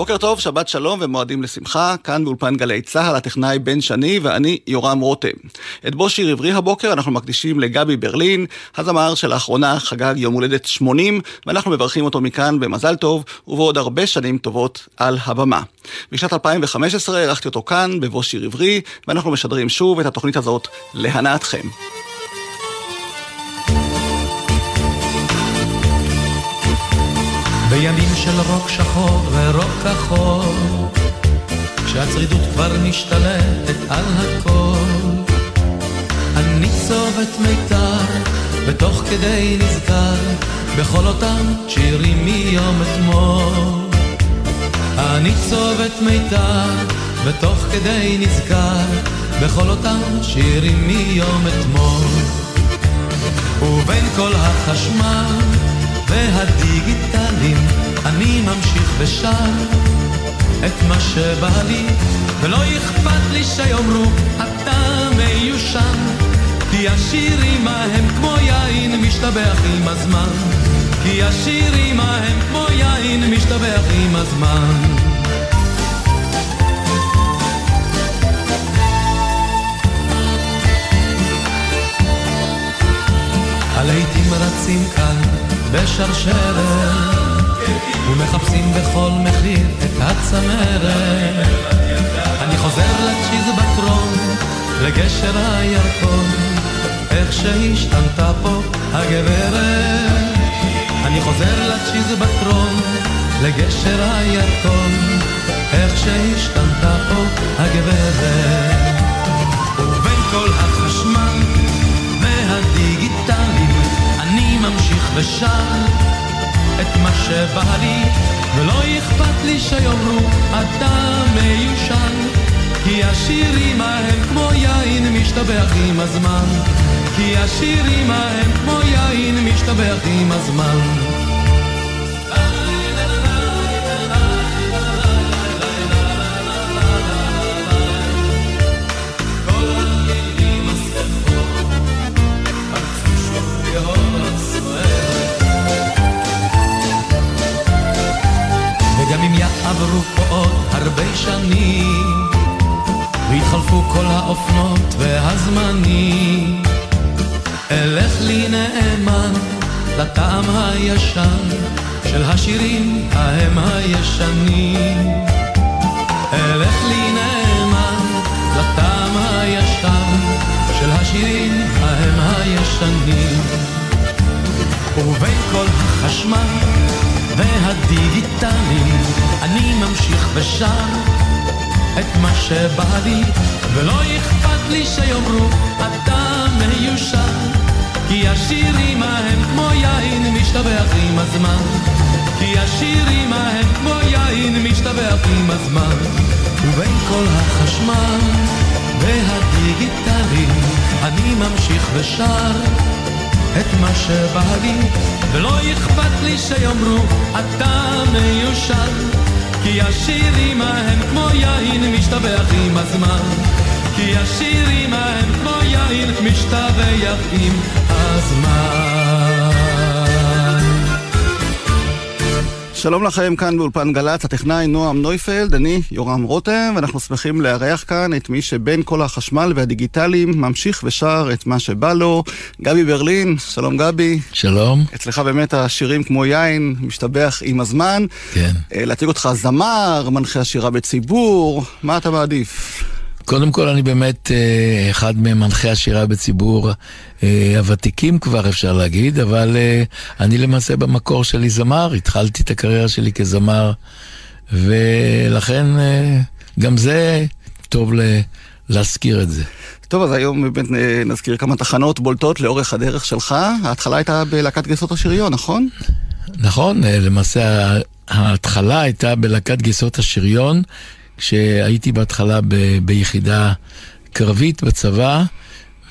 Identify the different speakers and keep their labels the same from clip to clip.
Speaker 1: בוקר טוב, שבת שלום ומועדים לשמחה, כאן באולפן גלי צה"ל, הטכנאי בן שני ואני יורם רותם. את בו שיר עברי הבוקר אנחנו מקדישים לגבי ברלין, הזמר שלאחרונה חגג יום הולדת 80, ואנחנו מברכים אותו מכאן במזל טוב ובעוד הרבה שנים טובות על הבמה. בשנת 2015 אירחתי אותו כאן בבו שיר עברי, ואנחנו משדרים שוב את התוכנית הזאת להנאתכם.
Speaker 2: בימים של רוק שחור ורוק כחול, כשהצרידות כבר משתלטת על הכל, אני צובט מיתר, ותוך כדי נזכר, בכל אותם שירים מיום אתמול. אני צובט מיתר, ותוך כדי נזכר, בכל אותם שירים מיום אתמול. ובין כל החשמל והדיגיטלים אני ממשיך ושר את מה שבא לי ולא אכפת לי שיאמרו אתה מיושן כי השירים ההם כמו יין משתבח עם הזמן. כי השירים ההם כמו יין משתבח עם הזמן. הלהיטים רצים כאן בשרשרת. ומחפשים בכל מחיר את הצמרת. אני חוזר לצ'יזבטרון, לגשר הירקון. איך שהשתנתה פה הגברת. אני חוזר לצ'יזבטרון, לגשר הירקון. איך שהשתנתה פה הגברת. ובין כל החשמל ושר את מה שבא לי, ולא אכפת לי שיאמרו אתה מיושן, כי השירים ההם כמו יין משתבח עם הזמן, כי השירים ההם כמו יין משתבח עם הזמן. עברו פה עוד הרבה שנים, והתחלפו כל האופנות והזמנים. אלך לי נאמן לטעם הישן של השירים ההם הישנים. אלך לי נאמן לטעם הישן של השירים ההם הישנים. ובין כל החשמל והדיגיטליים אני ממשיך ושר את מה שבא לי ולא אכפת לי שיאמרו אתה מיושן כי השירים ההם כמו יין משתבח עם הזמן. כי השירים ההם כמו יין משתבח עם הזמן. ובין כל החשמל והדיגיטלים אני ממשיך ושר את מה שבא לי, ולא אכפת לי שיאמרו אתה מיושן, כי השירים ההם כמו יין משתבח עם הזמן, כי השירים ההם כמו יין משתבח עם הזמן.
Speaker 1: שלום לכם כאן באולפן גל"צ, הטכנאי נועם נויפלד, אני יורם רותם, ואנחנו שמחים לארח כאן את מי שבין כל החשמל והדיגיטלים ממשיך ושר את מה שבא לו, גבי ברלין, שלום גבי.
Speaker 3: שלום.
Speaker 1: אצלך באמת השירים כמו יין, משתבח עם הזמן.
Speaker 3: כן.
Speaker 1: אה, להציג אותך זמר, מנחה השירה בציבור, מה אתה מעדיף?
Speaker 3: קודם כל אני באמת אה, אחד ממנחי השירה בציבור אה, הוותיקים כבר אפשר להגיד, אבל אה, אני למעשה במקור שלי זמר, התחלתי את הקריירה שלי כזמר, ולכן גם זה טוב להזכיר את זה.
Speaker 1: טוב, אז היום באמת נזכיר כמה תחנות בולטות לאורך הדרך שלך. ההתחלה הייתה בלהקת גייסות השריון, נכון?
Speaker 3: נכון, למעשה ההתחלה הייתה בלהקת גייסות השריון. כשהייתי בהתחלה ב- ביחידה קרבית בצבא,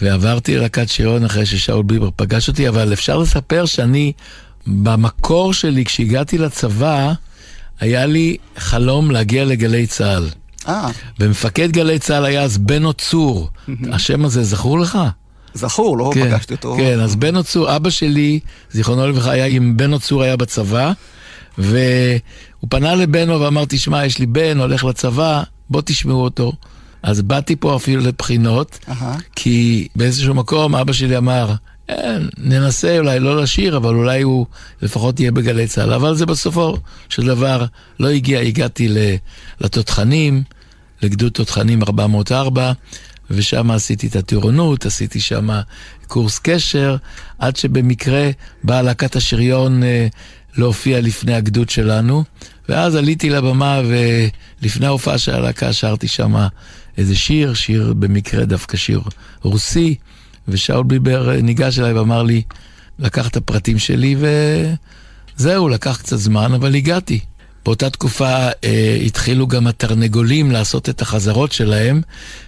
Speaker 3: ועברתי ללהקת שירון אחרי ששאול ביבר פגש אותי, אבל אפשר לספר שאני, במקור שלי, כשהגעתי לצבא, היה לי חלום להגיע לגלי צה"ל.
Speaker 1: אה.
Speaker 3: ומפקד גלי צה"ל היה אז בנו צור. השם הזה זכור לך?
Speaker 1: זכור, לא כן, פגשתי אותו.
Speaker 3: כן, אז בנו צור, אבא שלי, זיכרונו לברכה, היה עם בנו צור היה בצבא, הוא פנה לבנו ואמר, תשמע, יש לי בן, הולך לצבא, בוא תשמעו אותו. אז באתי פה אפילו לבחינות,
Speaker 1: אהה.
Speaker 3: כי באיזשהו מקום אבא שלי אמר, ננסה אולי לא לשיר, אבל אולי הוא לפחות יהיה בגלי צה"ל. אבל זה בסופו של דבר לא הגיע, הגעתי לתותחנים, לגדוד תותחנים 404, ושם עשיתי את הטירונות, עשיתי שם קורס קשר, עד שבמקרה באה להקת השריון אה, להופיע לפני הגדוד שלנו, ואז עליתי לבמה ולפני ההופעה של הלהקה שרתי שם איזה שיר, שיר במקרה דווקא שיר רוסי, ושאול ביבר ניגש אליי ואמר לי, לקח את הפרטים שלי וזהו, לקח קצת זמן, אבל הגעתי. באותה תקופה אה, התחילו גם התרנגולים לעשות את החזרות שלהם,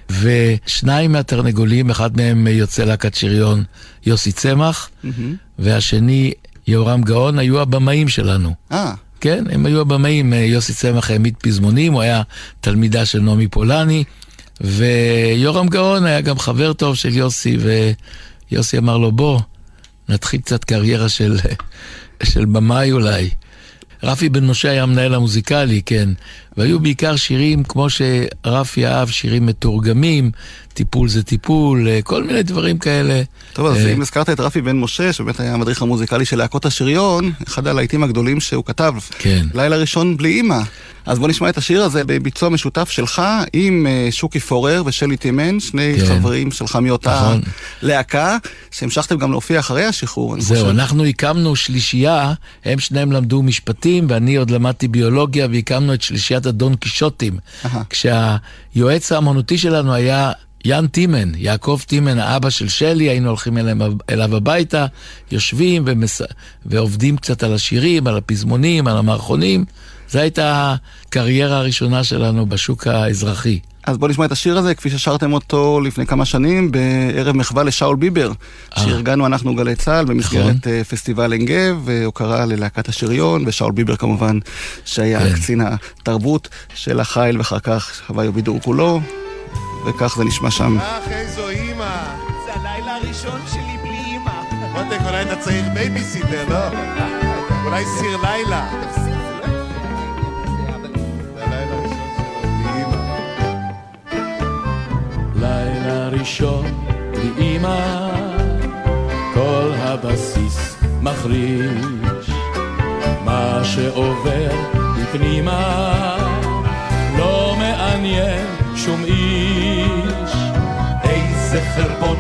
Speaker 3: ושניים מהתרנגולים, אחד מהם יוצא להקת שריון יוסי צמח, והשני יהורם גאון, היו הבמאים שלנו.
Speaker 1: אה,
Speaker 3: כן, הם היו הבמאים, אה, יוסי צמח העמיד פזמונים, הוא היה תלמידה של נעמי פולני, ויורם גאון היה גם חבר טוב של יוסי, ויוסי אמר לו, בוא, נתחיל קצת קריירה של, של במאי אולי. רפי בן משה היה המנהל המוזיקלי, כן. והיו בעיקר שירים כמו שרפי אהב, שירים מתורגמים, טיפול זה טיפול, אה, כל מיני דברים כאלה.
Speaker 1: טוב, אז
Speaker 3: אה,
Speaker 1: אם הזכרת את רפי בן משה, שבאמת היה המדריך המוזיקלי של להקות השריון, אחד הלהיטים הגדולים שהוא כתב,
Speaker 3: כן.
Speaker 1: לילה ראשון בלי אימא. אז בוא נשמע את השיר הזה בביצוע משותף שלך עם אה, שוקי פורר ושלי טימן, שני
Speaker 3: כן.
Speaker 1: חברים שלך מאותה
Speaker 3: נכון.
Speaker 1: להקה, שהמשכתם גם להופיע אחרי השחרור, אני
Speaker 3: זהו,
Speaker 1: חושב.
Speaker 3: אנחנו הקמנו שלישייה, הם שניהם למדו משפטים ואני עוד למדתי ביולוגיה והקמנו את שלישיית הדון קישוטים. כשהיועץ האמנותי שלנו היה יאן טימן, יעקב טימן, האבא של שלי, היינו הולכים אליו, אליו הביתה, יושבים ומס... ועובדים קצת על השירים, על הפזמונים, על המערכונים. זו הייתה הקריירה הראשונה שלנו בשוק האזרחי.
Speaker 1: אז בוא נשמע את השיר הזה, כפי ששרתם אותו לפני כמה שנים, בערב מחווה לשאול ביבר,
Speaker 3: אה.
Speaker 1: שארגנו אנחנו גלי צה"ל במסגרת
Speaker 3: נכון.
Speaker 1: אה, פסטיבל עין גב, והוקרה ללהקת השריון, ושאול ביבר כמובן, שהיה
Speaker 3: כן.
Speaker 1: קצין התרבות של החיל, ואחר כך הוואי ובידור כולו, וכך זה נשמע שם.
Speaker 4: אך איזו אימא!
Speaker 5: זה הלילה הראשון שלי בלי אימא.
Speaker 4: מותק, אולי אתה צריך בייביסיטר, לא? אולי סיר לילה.
Speaker 6: אמא, כל הבסיס מחריש. מה שעובר בפנימה לא מעניין שום איש. איזה חרבון,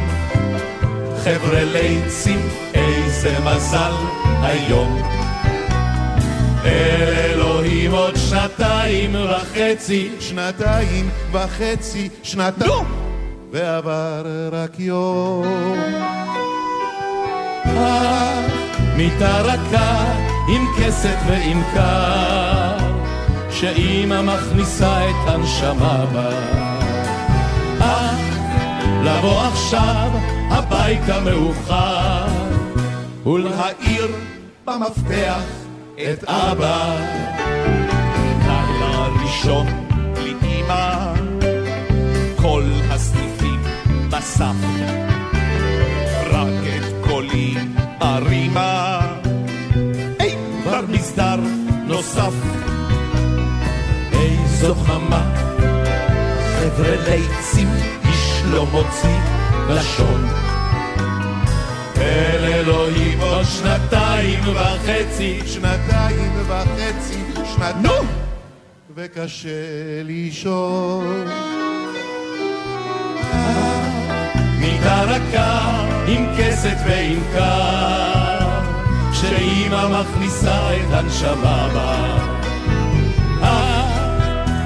Speaker 6: חבר'ה ליצים, איזה מזל היום. אל אלוהים עוד שנתיים וחצי
Speaker 4: שנתיים וחצי, שנתיים. ועבר רק יום.
Speaker 6: מיטה רכה עם כסת ועם קר, שאימא מכניסה את הנשמה בה. אה, לבוא עכשיו הביתה מאוחר, ולהאיר במפתח את אבא.
Speaker 5: לילה ראשון בלי אימא, כל הסניפים בסף. רק את קולי הרימה, היי, כבר מסדר נוסף.
Speaker 6: איזו חמה, חבר'ה ליצים, איש לא מוציא לשון. אל אלוהים עוד שנתיים וחצי,
Speaker 4: שנתיים וחצי, שנתיים. וקשה לישון.
Speaker 6: מיטה רכה עם כסת ועם קר, שאימא מכניסה את הנשמה בה. אה,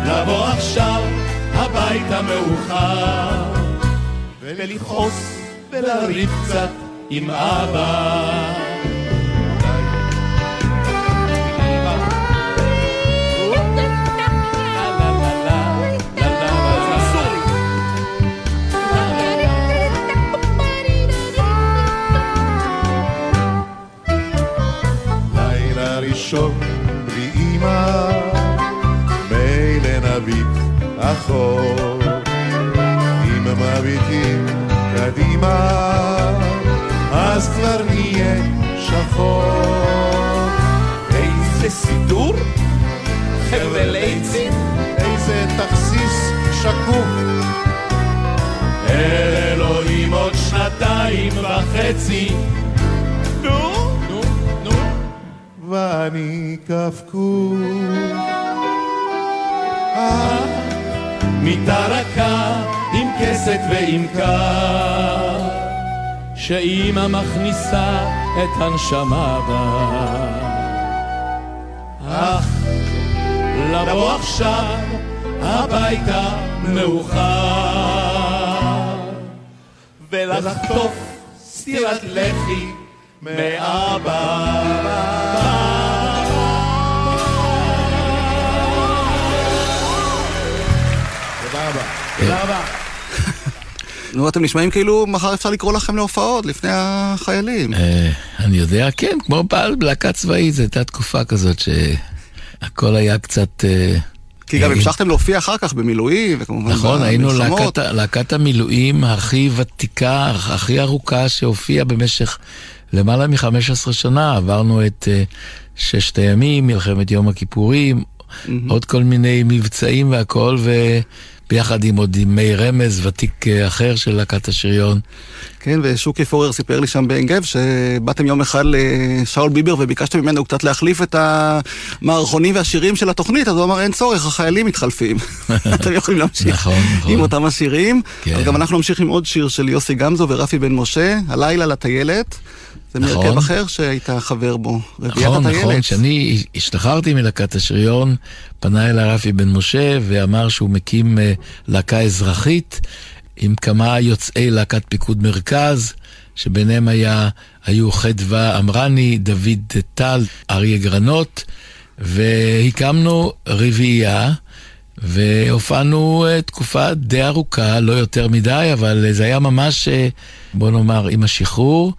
Speaker 6: לבוא עכשיו הביתה מאוחר, ולכעוס ולריב קצת עם אבא.
Speaker 4: אחור. אם מביטים קדימה, אז כבר נהיה שחור.
Speaker 5: איזה סידור,
Speaker 6: חבל עצים,
Speaker 4: איזה תכסיס שקוף.
Speaker 6: אל אלוהים עוד שנתיים וחצי. נו, נו, נו.
Speaker 4: ואני קפקוף.
Speaker 6: מיטה רכה עם כסת ועם קר, שאימא מכניסה את הנשמה בה. אך לבוא עכשיו הביתה מאוחר, ולחטוף סטירת לחי מאבא.
Speaker 4: תודה רבה.
Speaker 1: נו, אתם נשמעים כאילו מחר אפשר לקרוא לכם להופעות לפני החיילים.
Speaker 3: אה, אני יודע, כן, כמו בעל בלהקה צבאית, זו הייתה תקופה כזאת שהכל היה קצת... אה,
Speaker 1: כי גם
Speaker 3: אה,
Speaker 1: המשכתם להופיע אחר כך במילואים, וכמובן
Speaker 3: נכון, היינו. להקת, להקת המילואים הכי ותיקה, הכי ארוכה שהופיעה במשך למעלה מ-15 שנה. עברנו את ששת הימים, מלחמת יום הכיפורים, עוד כל מיני מבצעים והכל, וביחד עם עוד עם מי רמז, ותיק uh, אחר של להקת השריון.
Speaker 1: כן, ושוקי פורר סיפר לי שם בעין גב שבאתם יום אחד לשאול ביבר וביקשתם ממנו קצת להחליף את המערכונים והשירים של התוכנית, אז הוא אמר אין צורך, החיילים מתחלפים. אתם יכולים להמשיך
Speaker 3: נכון, נכון.
Speaker 1: עם אותם השירים.
Speaker 3: כן.
Speaker 1: אבל גם אנחנו נמשיך עם עוד שיר של יוסי גמזו ורפי בן משה, הלילה לטיילת. זה
Speaker 3: נכון.
Speaker 1: מהרכב אחר שהיית חבר בו, רביעיית
Speaker 3: נכון,
Speaker 1: הטיילת.
Speaker 3: נכון, כשאני השתחררתי מלהקת השריון, פנה אליי רפי בן משה ואמר שהוא מקים אה, להקה אזרחית עם כמה יוצאי להקת פיקוד מרכז, שביניהם היה, היו חדווה אמרני, דוד טל, אריה גרנות, והקמנו רביעייה. והופענו אה, תקופה די ארוכה, לא יותר מדי, אבל זה היה ממש, אה, בוא נאמר, עם השחרור.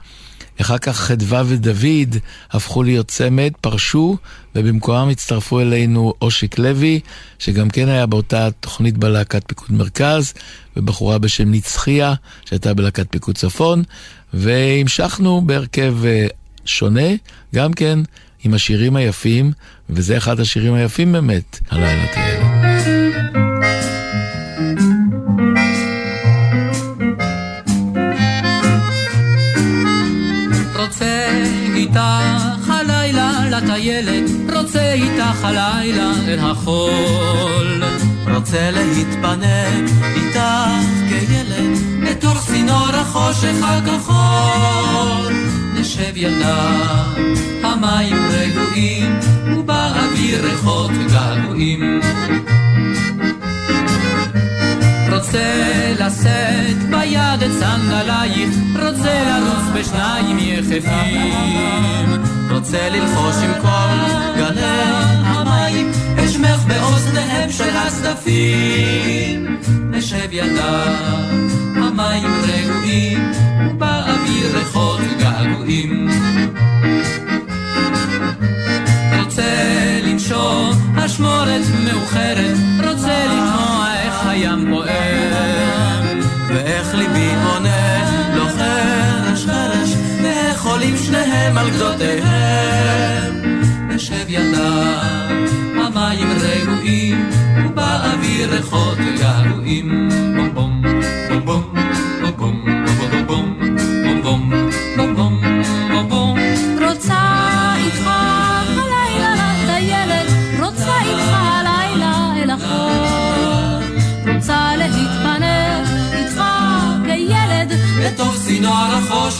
Speaker 3: אחר כך חדווה ודוד הפכו להיות צמד, פרשו, ובמקומם הצטרפו אלינו אושיק לוי, שגם כן היה באותה תוכנית בלהקת פיקוד מרכז, ובחורה בשם נצחיה, שהייתה בלהקת פיקוד צפון, והמשכנו בהרכב אה, שונה, גם כן עם השירים היפים, וזה אחד השירים היפים באמת, הלילה תהיה.
Speaker 7: איתך הלילה לטיילת, רוצה איתך הלילה אל החול. רוצה להתפנק איתך כילד, בתוך צינור החושך הכחול. נשב ילדה, המים רגועים, ובאוויר ריחות געגועים. רוצה לשאת את סנדלייך, רוצה לרוץ בשניים יחפים, רוצה ללחוש עם כל גלי המים, את שמך באוזניהם של הצדפים. נשב ידם, המים רגועים, ובאוויר ריחות געגועים. רוצה לנשום אשמורת מאוחרת, רוצה לשמוע איך הים ואיך ליבי עונה לו חרש חרש, ואיך עולים שניהם על גדותיהם. נשב ידם, המים רגועים, ובאוויר ריחות געגועים. בום בום, בום בום,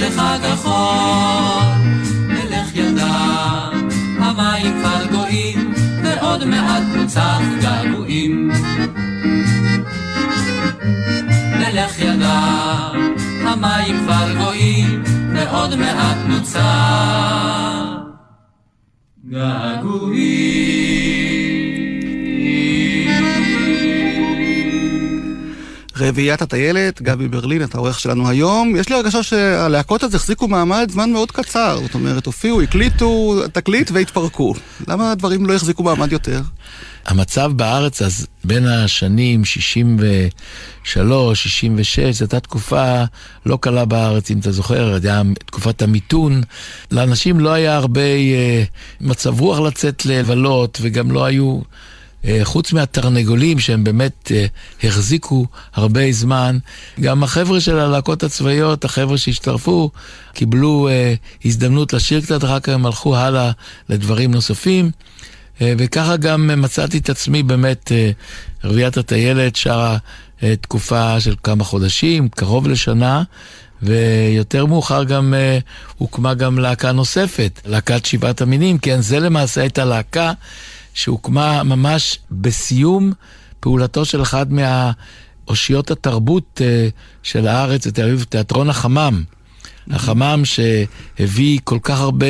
Speaker 7: החושך הכחול. נלך ידם, המים כבר גויים, ועוד מעט נוצח געגועים. נלך ידם, המים כבר גויים, ועוד מעט נוצח געגועים.
Speaker 1: רביעיית הטיילת, גבי ברלין, אתה העורך שלנו היום. יש לי הרגשה שהלהקות הזה החזיקו מעמד זמן מאוד קצר. זאת אומרת, הופיעו, הקליטו תקליט והתפרקו. למה הדברים לא החזיקו מעמד יותר?
Speaker 3: המצב בארץ אז בין השנים 63, 66, זו הייתה תקופה לא קלה בארץ, אם אתה זוכר, היה תקופת המיתון. לאנשים לא היה הרבה אה, מצב רוח לצאת לבלות, וגם לא היו חוץ מהתרנגולים שהם באמת אה, החזיקו הרבה זמן, גם החבר'ה של הלהקות הצבאיות, החבר'ה שהשתרפו, קיבלו אה, הזדמנות לשיר קצת, אחר כך הם הלכו הלאה לדברים נוספים. וככה גם מצאתי את עצמי באמת, רביעיית הטיילת שרה תקופה של כמה חודשים, קרוב לשנה, ויותר מאוחר גם הוקמה גם להקה נוספת, להקת שבעת המינים, כן, זה למעשה הייתה להקה שהוקמה ממש בסיום פעולתו של אחד מהאושיות התרבות אה, של הארץ, בתל אביב, תיאטרון החמם. החמם שהביא כל כך הרבה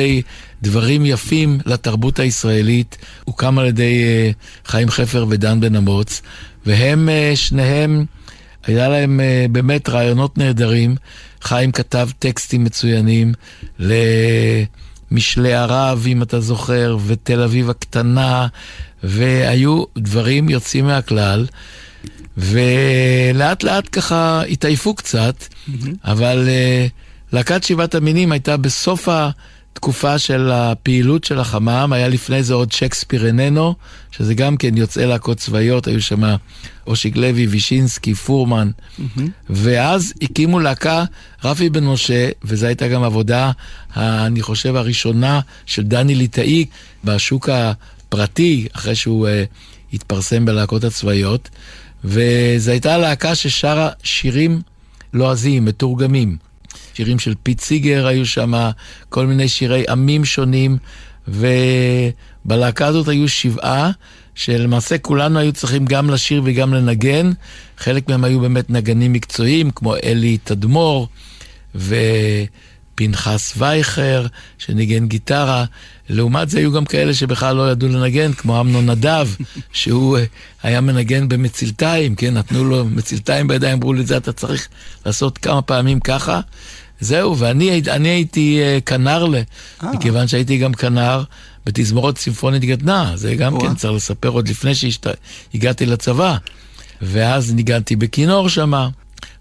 Speaker 3: דברים יפים לתרבות הישראלית, הוקם על ידי אה, חיים חפר ודן בן אמוץ, והם אה, שניהם, היה להם באמת רעיונות נהדרים. חיים כתב טקסטים מצוינים ל... משלי הרב, אם אתה זוכר, ותל אביב הקטנה, והיו דברים יוצאים מהכלל, ולאט לאט ככה התעייפו קצת, mm-hmm. אבל uh, להקת שבעת המינים הייתה בסוף התקופה של הפעילות של החמם, היה לפני זה עוד שייקספיר איננו, שזה גם כן יוצאי להקות צבאיות, היו שם אושיק לוי, וישינסקי, פורמן, mm-hmm. ואז הקימו להקה רפי בן משה, וזו הייתה גם עבודה, אני חושב, הראשונה של דני ליטני בשוק הפרטי, אחרי שהוא uh, התפרסם בלהקות הצבאיות, וזו הייתה להקה ששרה שירים לועזיים, מתורגמים. שירים של פיט סיגר היו שם, כל מיני שירי עמים שונים, ובלהקה הזאת היו שבעה, שלמעשה כולנו היו צריכים גם לשיר וגם לנגן. חלק מהם היו באמת נגנים מקצועיים, כמו אלי תדמור ופנחס וייכר, שניגן גיטרה. לעומת זה היו גם כאלה שבכלל לא ידעו לנגן, כמו אמנון נדב, שהוא אה, היה מנגן במצלתיים, כן, נתנו לו מצלתיים בידיים, אמרו לי, זה אתה צריך לעשות כמה פעמים ככה. זהו, ואני הייתי uh, כנר, ל... אה. מכיוון שהייתי גם כנר בתזמורת צימפונית גדנ"ע, זה גם כן צריך לספר עוד לפני שהגעתי לצבא. ואז ניגנתי בכינור שמה.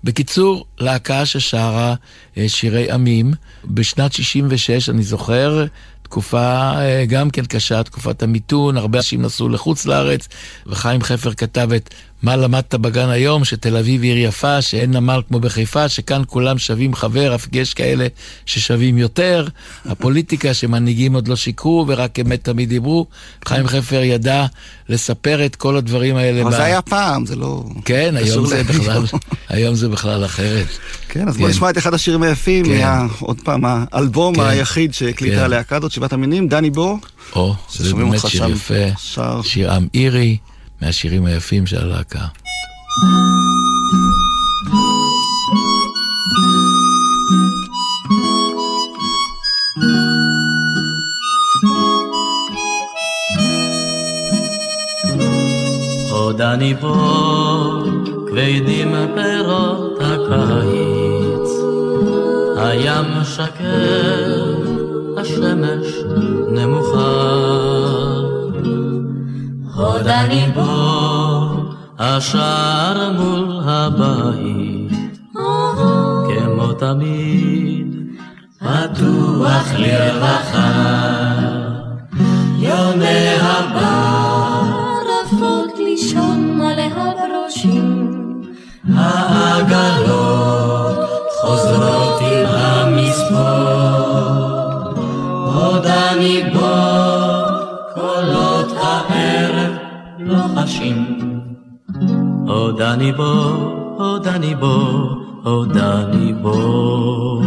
Speaker 3: בקיצור, להקה ששרה uh, שירי עמים. בשנת 66, אני זוכר, תקופה גם כן קשה, תקופת המיתון, הרבה אנשים נסעו לחוץ לארץ, וחיים חפר כתב את מה למדת בגן היום, שתל אביב עיר יפה, שאין נמל כמו בחיפה, שכאן כולם שווים חבר, אף יש כאלה ששווים יותר. הפוליטיקה שמנהיגים עוד לא שיקרו ורק אמת תמיד דיברו. חיים חפר ידע לספר את כל הדברים האלה.
Speaker 1: אבל ב... זה היה פעם, זה לא...
Speaker 3: כן, היום זה בכלל, היום זה בכלל אחרת.
Speaker 1: כן, אז כן. בוא נשמע את אחד השירים היפים, כן. מה, עוד פעם, האלבום כן. היחיד שהקליטה כן. הלהקה הזאת, שבעת המינים, דני בור.
Speaker 3: או, זה באמת שיר יפה, שר... שיר עם אירי. מהשירים היפים של הלהקה.
Speaker 2: עוד אני פה, כבדים פירות הקיץ, הים שקר, השמש נמוכה. עוד אני בו, השער מול הבית, כמו תמיד, פתוח לרווחה. עוד אני בו, עוד אני בו, עוד אני בו.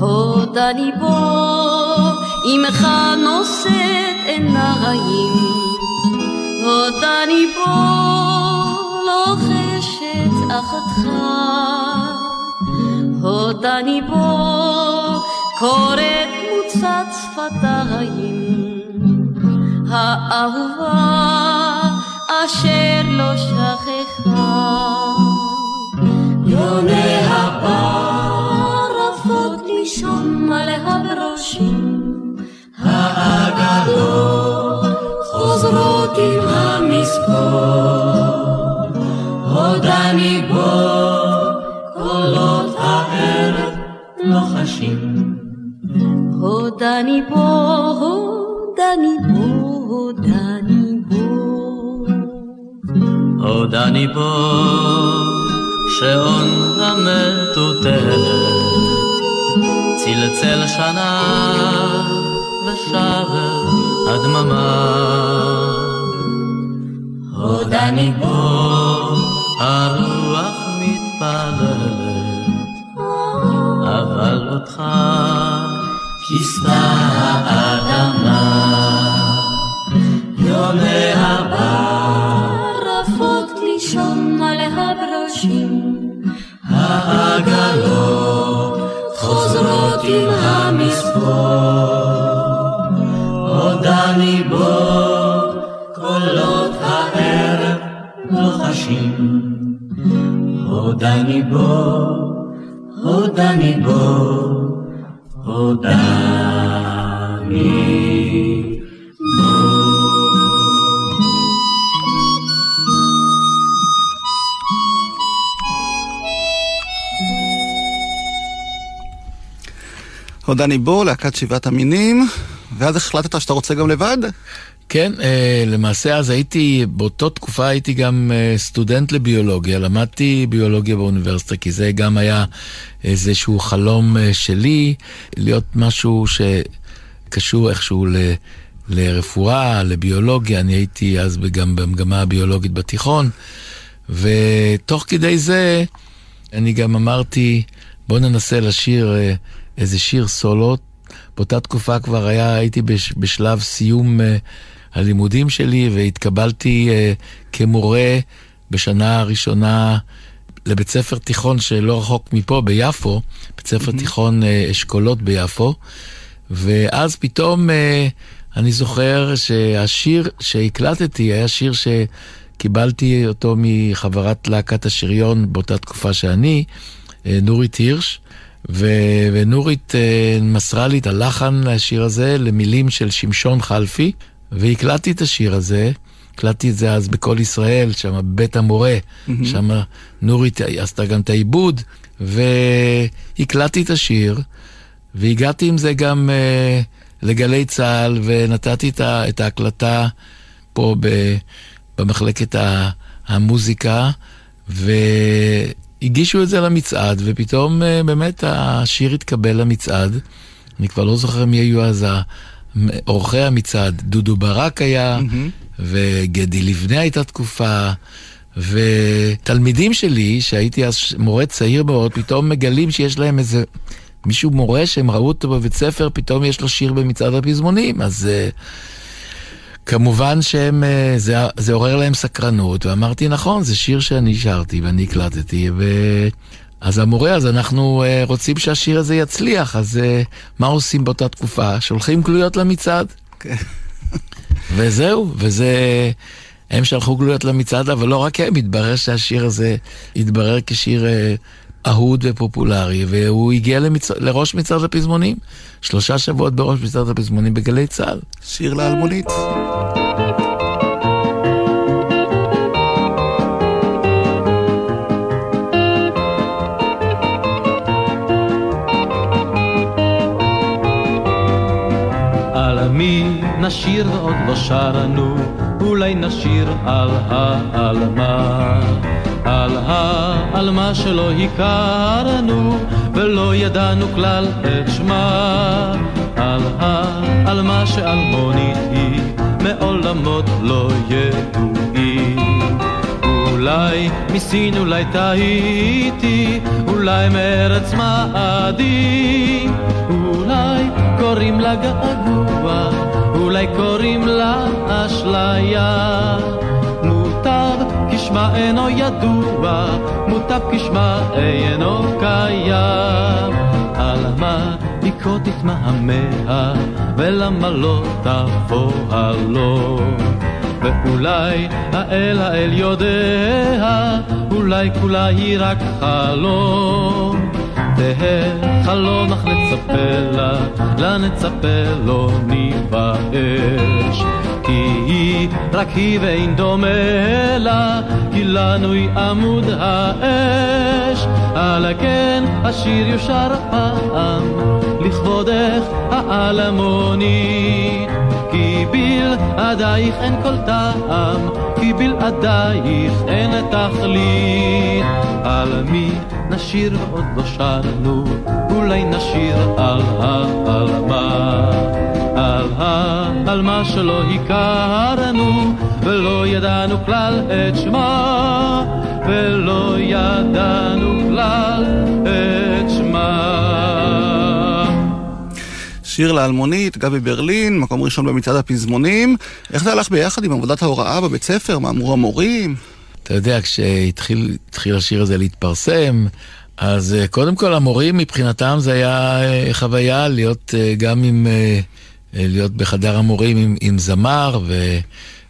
Speaker 2: עוד אני בו,
Speaker 8: עמך נושאת עיניים. עוד אני בו, לוחשת אחתך. עוד אני בו, קוראת מוצת שפתיים. האהובה אשר לא שכחה.
Speaker 2: יוני הפרפות
Speaker 8: לישון על הברושים.
Speaker 2: העגלות חוזרות עם המספור. עוד אני בו, קולות הערב לוחשים.
Speaker 8: בו, עוד אני בו, עוד אני בו.
Speaker 9: אני פה, שעון המטוטלת, צלצל שנה ושב הדממה. עוד אני פה, הרוח מתפללת, אבל אותך כיסתה האדמה. יוני הבר,
Speaker 8: רפות לישון על הברושים,
Speaker 9: העגלות חוזרות עם המספור. עוד אני בו, קולות הערב לוחשים. עוד אני בו, עוד אני בו, עוד
Speaker 1: עוד אני בו, להקת שבעת המינים, ואז החלטת שאתה רוצה גם לבד?
Speaker 3: כן, אה, למעשה אז הייתי, באותה תקופה הייתי גם אה, סטודנט לביולוגיה, למדתי ביולוגיה באוניברסיטה, כי זה גם היה איזשהו חלום אה, שלי, להיות משהו שקשור איכשהו ל... לרפואה, לביולוגיה, אני הייתי אז גם במגמה הביולוגית בתיכון, ותוך כדי זה אני גם אמרתי, בוא ננסה לשיר איזה שיר סולו. באותה תקופה כבר היה, הייתי בשלב סיום הלימודים שלי והתקבלתי uh, כמורה בשנה הראשונה לבית ספר תיכון שלא רחוק מפה, ביפו, בית ספר mm-hmm. תיכון uh, אשכולות ביפו, ואז פתאום uh, אני זוכר שהשיר שהקלטתי היה שיר שקיבלתי אותו מחברת להקת השריון באותה תקופה שאני, uh, נורית הירש. ו- ונורית uh, מסרה לי את הלחן לשיר הזה למילים של שמשון חלפי, והקלטתי את השיר הזה, הקלטתי את זה אז בקול ישראל, שם בית המורה, mm-hmm. שם נורית עשתה גם את העיבוד, והקלטתי את השיר, והגעתי עם זה גם uh, לגלי צה"ל, ונתתי את, ה- את ההקלטה פה ב- במחלקת המוזיקה, והגישו את זה למצעד, ופתאום uh, באמת השיר התקבל למצעד. אני כבר לא זוכר מי היו אז עורכי המצעד, דודו ברק היה, mm-hmm. וגדי לבנה הייתה תקופה, ותלמידים שלי, שהייתי אז מורה צעיר מאוד, פתאום מגלים שיש להם איזה... מישהו מורה שהם ראו אותו בבית ספר, פתאום יש לו שיר במצעד הפזמונים, אז uh, כמובן שהם, uh, זה, זה עורר להם סקרנות, ואמרתי, נכון, זה שיר שאני שרתי ואני הקלטתי, ו... אז המורה, אז אנחנו uh, רוצים שהשיר הזה יצליח, אז uh, מה עושים באותה תקופה? שולחים גלויות למצעד. וזהו, וזה... הם שלחו גלויות למצעד, אבל לא רק הם, התברר שהשיר הזה התברר כשיר uh, אהוד ופופולרי, והוא הגיע למצ... לראש מצעד הפזמונים. שלושה שבועות בראש מצעד הפזמונים בגלי צה"ל.
Speaker 1: שיר לאלמונית.
Speaker 2: מי נשיר עוד לא שרנו, אולי נשיר על העלמה. על העלמה שלא הכרנו, ולא ידענו כלל את שמה. על העלמה שאלמונית היא, מעולמות לא ידועים. אולי מסין, אולי טעיתי, אולי מארץ מעדי, אולי קוראים לה געגוע, אולי קוראים לה אשליה. כשמה אינו ידוע, מוטב כשמה אינו קיים. על מה לקרות תתמהמה, ולמה לא תבוא הלום? ואולי האל האל יודע, אולי כולה היא רק חלום. תהא חלום אך נצפה לה, לה נצפה לא ניבאש. היא, רק היא ואין דומה לה, כי לנו היא עמוד האש. על כן השיר יושר פעם, לכבודך העלמוני. כי בלעדייך אין כל טעם, כי בלעדייך אין תכלית. על מי נשיר עוד לא שרנו, אולי נשיר על העלמה. על העלמה שלא הכרנו, ולא ידענו כלל את שמה, ולא ידענו כלל את שמה.
Speaker 1: שיר לאלמונית, גבי ברלין, מקום ראשון במצעד הפזמונים. איך זה הלך ביחד עם עבודת ההוראה בבית ספר? מה אמרו המורים?
Speaker 3: אתה יודע, כשהתחיל השיר הזה להתפרסם, אז אה, קודם כל המורים מבחינתם זה היה אה, חוויה להיות אה, גם עם, להיות בחדר המורים עם, עם זמר, ו,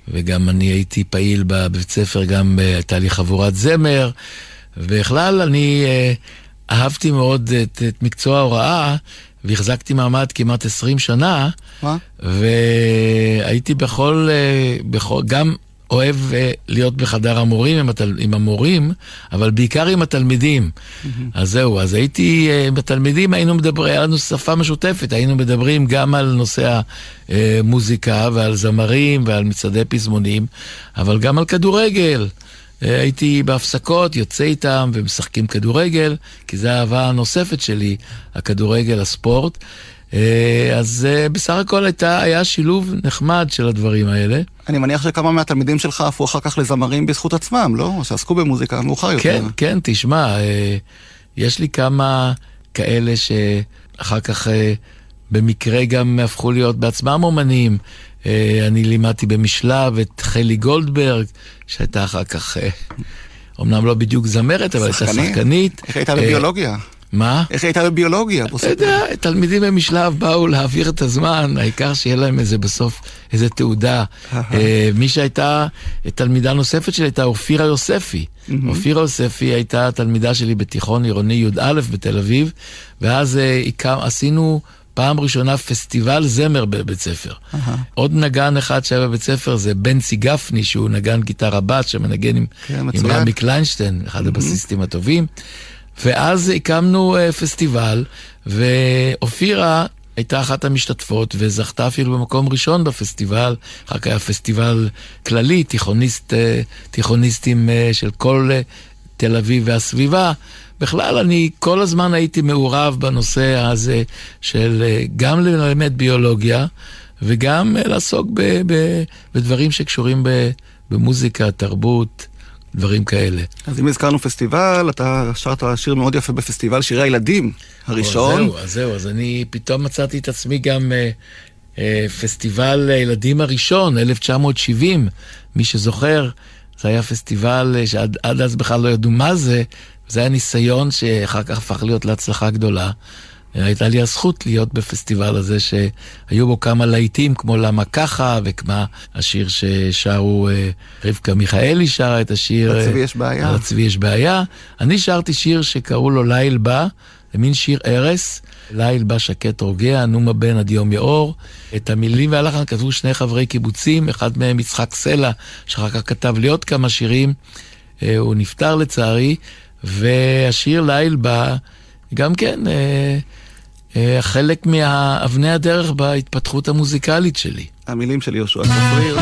Speaker 3: וגם אני הייתי פעיל בבית ספר, גם הייתה לי חבורת זמר, ובכלל אני אהבתי מאוד את, את מקצוע ההוראה, והחזקתי מעמד כמעט 20 שנה.
Speaker 1: מה?
Speaker 3: והייתי בכל, אה, בכל, גם אוהב אה, להיות בחדר המורים עם, התל, עם המורים, אבל בעיקר עם התלמידים. Mm-hmm. אז זהו, אז הייתי, אה, בתלמידים היינו מדברים, היה לנו שפה משותפת, היינו מדברים גם על נושא המוזיקה ועל זמרים ועל מצעדי פזמונים, אבל גם על כדורגל. הייתי בהפסקות, יוצא איתם ומשחקים כדורגל, כי זו האהבה הנוספת שלי, הכדורגל, הספורט. אה, אז אה, בסך הכל הייתה, היה שילוב נחמד של הדברים האלה.
Speaker 1: אני מניח שכמה מהתלמידים שלך הפכו אחר כך לזמרים בזכות עצמם, לא? שעסקו במוזיקה מאוחר יותר.
Speaker 3: כן, כן, תשמע, אה, יש לי כמה כאלה שאחר כך במקרה גם הפכו להיות בעצמם אומנים. אה, אני לימדתי במשלב את חלי גולדברג, שהייתה אחר כך, אומנם אה, לא בדיוק זמרת, אבל הייתה שחקנית.
Speaker 1: איך הייתה בביולוגיה?
Speaker 3: אה, מה?
Speaker 1: איך הייתה בביולוגיה?
Speaker 3: אתה יודע, תלמידים במשלב באו להעביר את הזמן, העיקר שיהיה להם איזה בסוף, איזה תעודה. מי שהייתה תלמידה נוספת שלי הייתה אופירה יוספי. אופירה יוספי הייתה תלמידה שלי בתיכון עירוני י"א בתל אביב, ואז עשינו... פעם ראשונה פסטיבל זמר בבית ספר. Uh-huh. עוד נגן אחד שהיה בבית ספר זה בנצי גפני, שהוא נגן גיטרה בת, שמנגן עם, כן, עם רמי קליינשטיין, אחד mm-hmm. הבסיסטים הטובים. ואז הקמנו uh, פסטיבל, ואופירה הייתה אחת המשתתפות, וזכתה אפילו במקום ראשון בפסטיבל. אחר כך היה פסטיבל כללי, תיכוניסט, uh, תיכוניסטים uh, של כל תל אביב והסביבה. בכלל, אני כל הזמן הייתי מעורב בנושא הזה של אה, גם ללמד ביולוגיה וגם אה, לעסוק ב, ב, בדברים שקשורים ב, במוזיקה, תרבות. דברים כאלה.
Speaker 1: אז אם הזכרנו פסטיבל, אתה שרת שיר מאוד יפה בפסטיבל שירי הילדים הראשון.
Speaker 3: או, זהו, אז זהו, אז אני פתאום מצאתי את עצמי גם אה, אה, פסטיבל הילדים הראשון, 1970, מי שזוכר, זה היה פסטיבל אה, שעד אז בכלל לא ידעו מה זה, זה היה ניסיון שאחר כך הפך להיות להצלחה גדולה. הייתה לי הזכות להיות בפסטיבל הזה שהיו בו כמה להיטים כמו למה ככה וכמה השיר ששרו אה, רבקה מיכאלי שרה את השיר
Speaker 1: לצבי יש בעיה.
Speaker 3: לצבי יש בעיה. אני שרתי שיר שקראו לו ליל בא, זה מין שיר ערש, ליל בא שקט רוגע, נומה בן עד יום יאור. את המילים והלחן כתבו שני חברי קיבוצים, אחד מהם יצחק סלע, שאחר כך כתב לי עוד כמה שירים. אה, הוא נפטר לצערי. והשיר ליל בא, גם כן, אה, אה, חלק מאבני הדרך בהתפתחות המוזיקלית שלי.
Speaker 1: המילים של יהושע צפריר.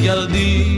Speaker 2: ילדי,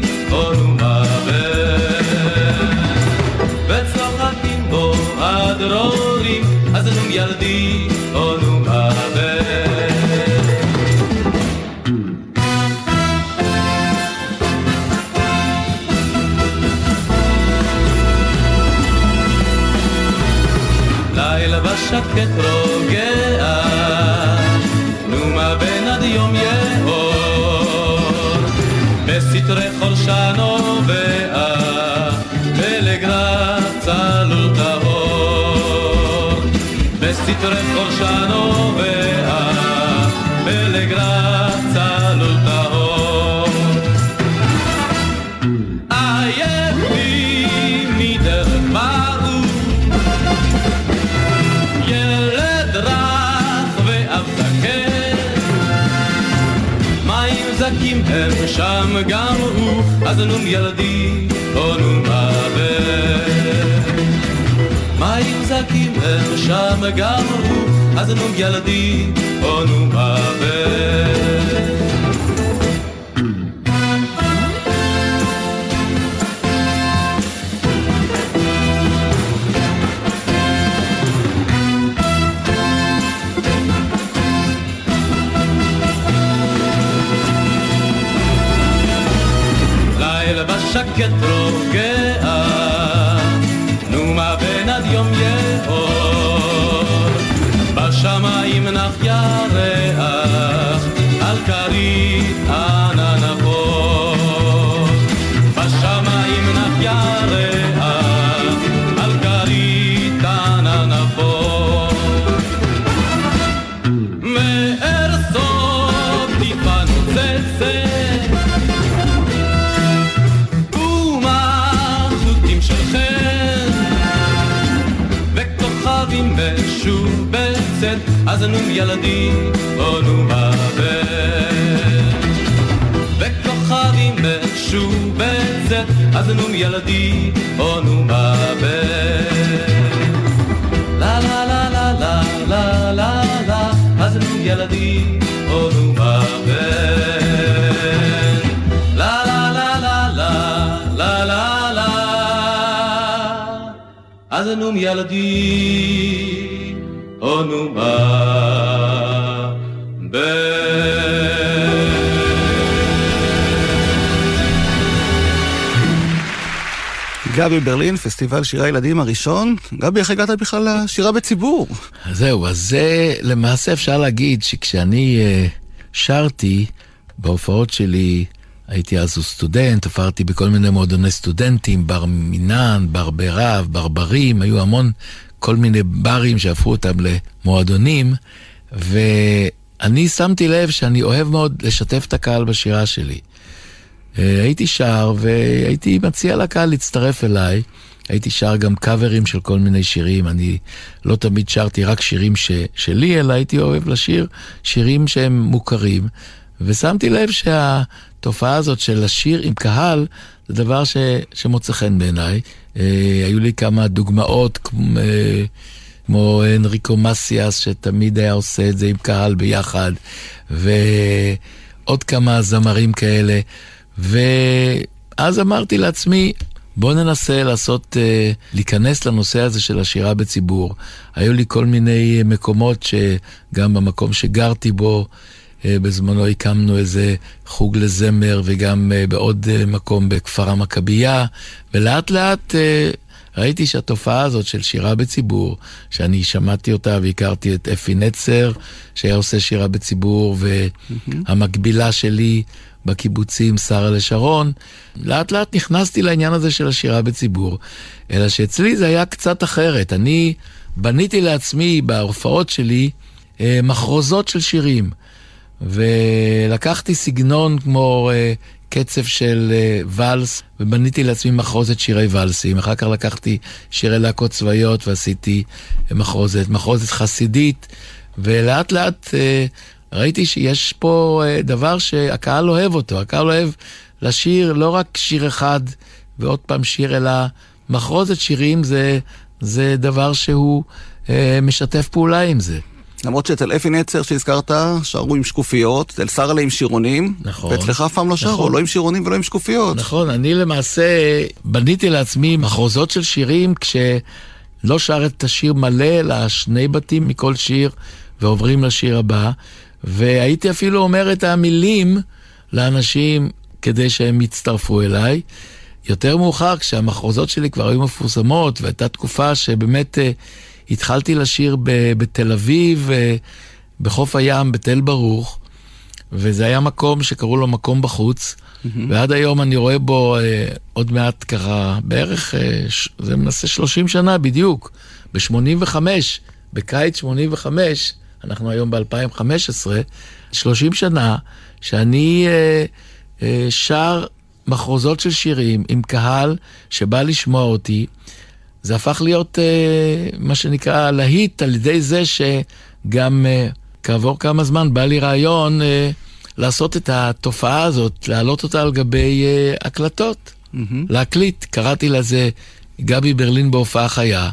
Speaker 2: אז נום ילדי או נום מוות מים זקים הם שם הוא אז נום ילדי או נום מוות משובצת אז נו ילדי או נו מוות וכוכבים משובצת אז נו ילדי או נו מוות לה לה לה לה לה לה לה לה אז נו ילדי או נו מוות לה לה לה לה לה לה לה אז נו ילדי
Speaker 1: גבי ברלין, פסטיבל שירי הילדים הראשון. גבי, איך הגעת בכלל לשירה בציבור?
Speaker 3: זהו, אז זה למעשה אפשר להגיד שכשאני uh, שרתי בהופעות שלי, הייתי אז סטודנט, הופעתי בכל מיני מועדוני סטודנטים, בר מינן, בר ברב, ברברים, היו המון כל מיני ברים שהפכו אותם למועדונים, ואני שמתי לב שאני אוהב מאוד לשתף את הקהל בשירה שלי. אה, הייתי שר והייתי מציע לקהל להצטרף אליי. הייתי שר גם קאברים של כל מיני שירים, אני לא תמיד שרתי רק שירים ש, שלי, אלא הייתי אוהב לשיר שירים שהם מוכרים. ושמתי לב שהתופעה הזאת של לשיר עם קהל, זה דבר ש, שמוצא חן בעיניי. אה, היו לי כמה דוגמאות, כמו, אה, כמו אנריקו מסיאס, שתמיד היה עושה את זה עם קהל ביחד, ועוד כמה זמרים כאלה. ואז אמרתי לעצמי, בוא ננסה לעשות, uh, להיכנס לנושא הזה של השירה בציבור. היו לי כל מיני מקומות שגם במקום שגרתי בו, בזמנו הקמנו איזה חוג לזמר וגם uh, בעוד uh, מקום בכפר המכבייה, ולאט לאט ראיתי שהתופעה הזאת של שירה בציבור, שאני שמעתי אותה והכרתי את אפי נצר, שהיה עושה שירה בציבור, והמקבילה שלי בקיבוצים, שרה לשרון, לאט לאט נכנסתי לעניין הזה של השירה בציבור. אלא שאצלי זה היה קצת אחרת. אני בניתי לעצמי בהופעות שלי אה, מחרוזות של שירים. ולקחתי סגנון כמו אה, קצב של אה, ואלס, ובניתי לעצמי מחרוזת שירי ואלסים. אחר כך לקחתי שירי להקות צבאיות ועשיתי מחרוזת, מחרוזת חסידית, ולאט לאט אה, ראיתי שיש פה אה, דבר שהקהל אוהב אותו. הקהל אוהב לשיר לא רק שיר אחד ועוד פעם שיר, אלא מחרוזת שירים זה, זה דבר שהוא אה, משתף פעולה עם זה.
Speaker 1: למרות שאצל אפי נצר שהזכרת, שרו עם שקופיות, אצל שרלה עם שירונים.
Speaker 3: נכון.
Speaker 1: ואצלך אף פעם לא שרו,
Speaker 3: נכון.
Speaker 1: לא עם שירונים ולא עם שקופיות.
Speaker 3: נכון, אני למעשה בניתי לעצמי מחרוזות של שירים כש... לא שר את השיר מלא, אלא שני בתים מכל שיר, ועוברים לשיר הבא. והייתי אפילו אומר את המילים לאנשים כדי שהם יצטרפו אליי. יותר מאוחר, כשהמחרוזות שלי כבר היו מפורסמות, והייתה תקופה שבאמת uh, התחלתי לשיר ב- בתל אביב, uh, בחוף הים, בתל ברוך, וזה היה מקום שקראו לו מקום בחוץ, mm-hmm. ועד היום אני רואה בו uh, עוד מעט ככה, בערך, uh, ש- זה מנסה 30 שנה בדיוק, ב-85, בקיץ 85, אנחנו היום ב-2015, 30 שנה, שאני uh, uh, שר מחרוזות של שירים עם קהל שבא לשמוע אותי. זה הפך להיות uh, מה שנקרא להיט על ידי זה שגם uh, כעבור כמה זמן בא לי רעיון uh, לעשות את התופעה הזאת, להעלות אותה על גבי uh, הקלטות, mm-hmm. להקליט. קראתי לזה גבי ברלין בהופעה חיה.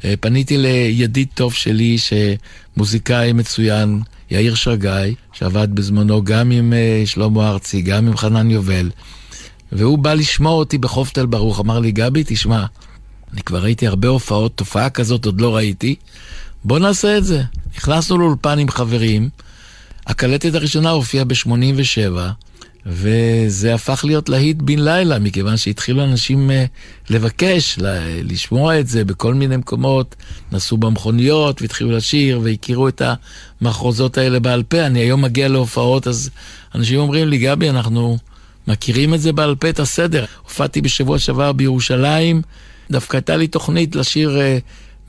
Speaker 3: Uh, פניתי לידיד טוב שלי, שמוזיקאי מצוין, יאיר שרגאי, שעבד בזמנו גם עם uh, שלמה ארצי, גם עם חנן יובל. והוא בא לשמוע אותי בחוף תל ברוך, אמר לי, גבי, תשמע, אני כבר ראיתי הרבה הופעות, תופעה כזאת עוד לא ראיתי, בוא נעשה את זה. נכנסנו לאולפן עם חברים, הקלטת הראשונה הופיעה ב-87, וזה הפך להיות להיט בן לילה, מכיוון שהתחילו אנשים uh, לבקש, ל- לשמוע את זה בכל מיני מקומות, נסעו במכוניות והתחילו לשיר והכירו את המחרוזות האלה בעל פה. אני היום מגיע להופעות, אז אנשים אומרים לי, גבי, אנחנו מכירים את זה בעל פה, את הסדר. הופעתי בשבוע שעבר בירושלים, דווקא הייתה לי תוכנית לשיר uh,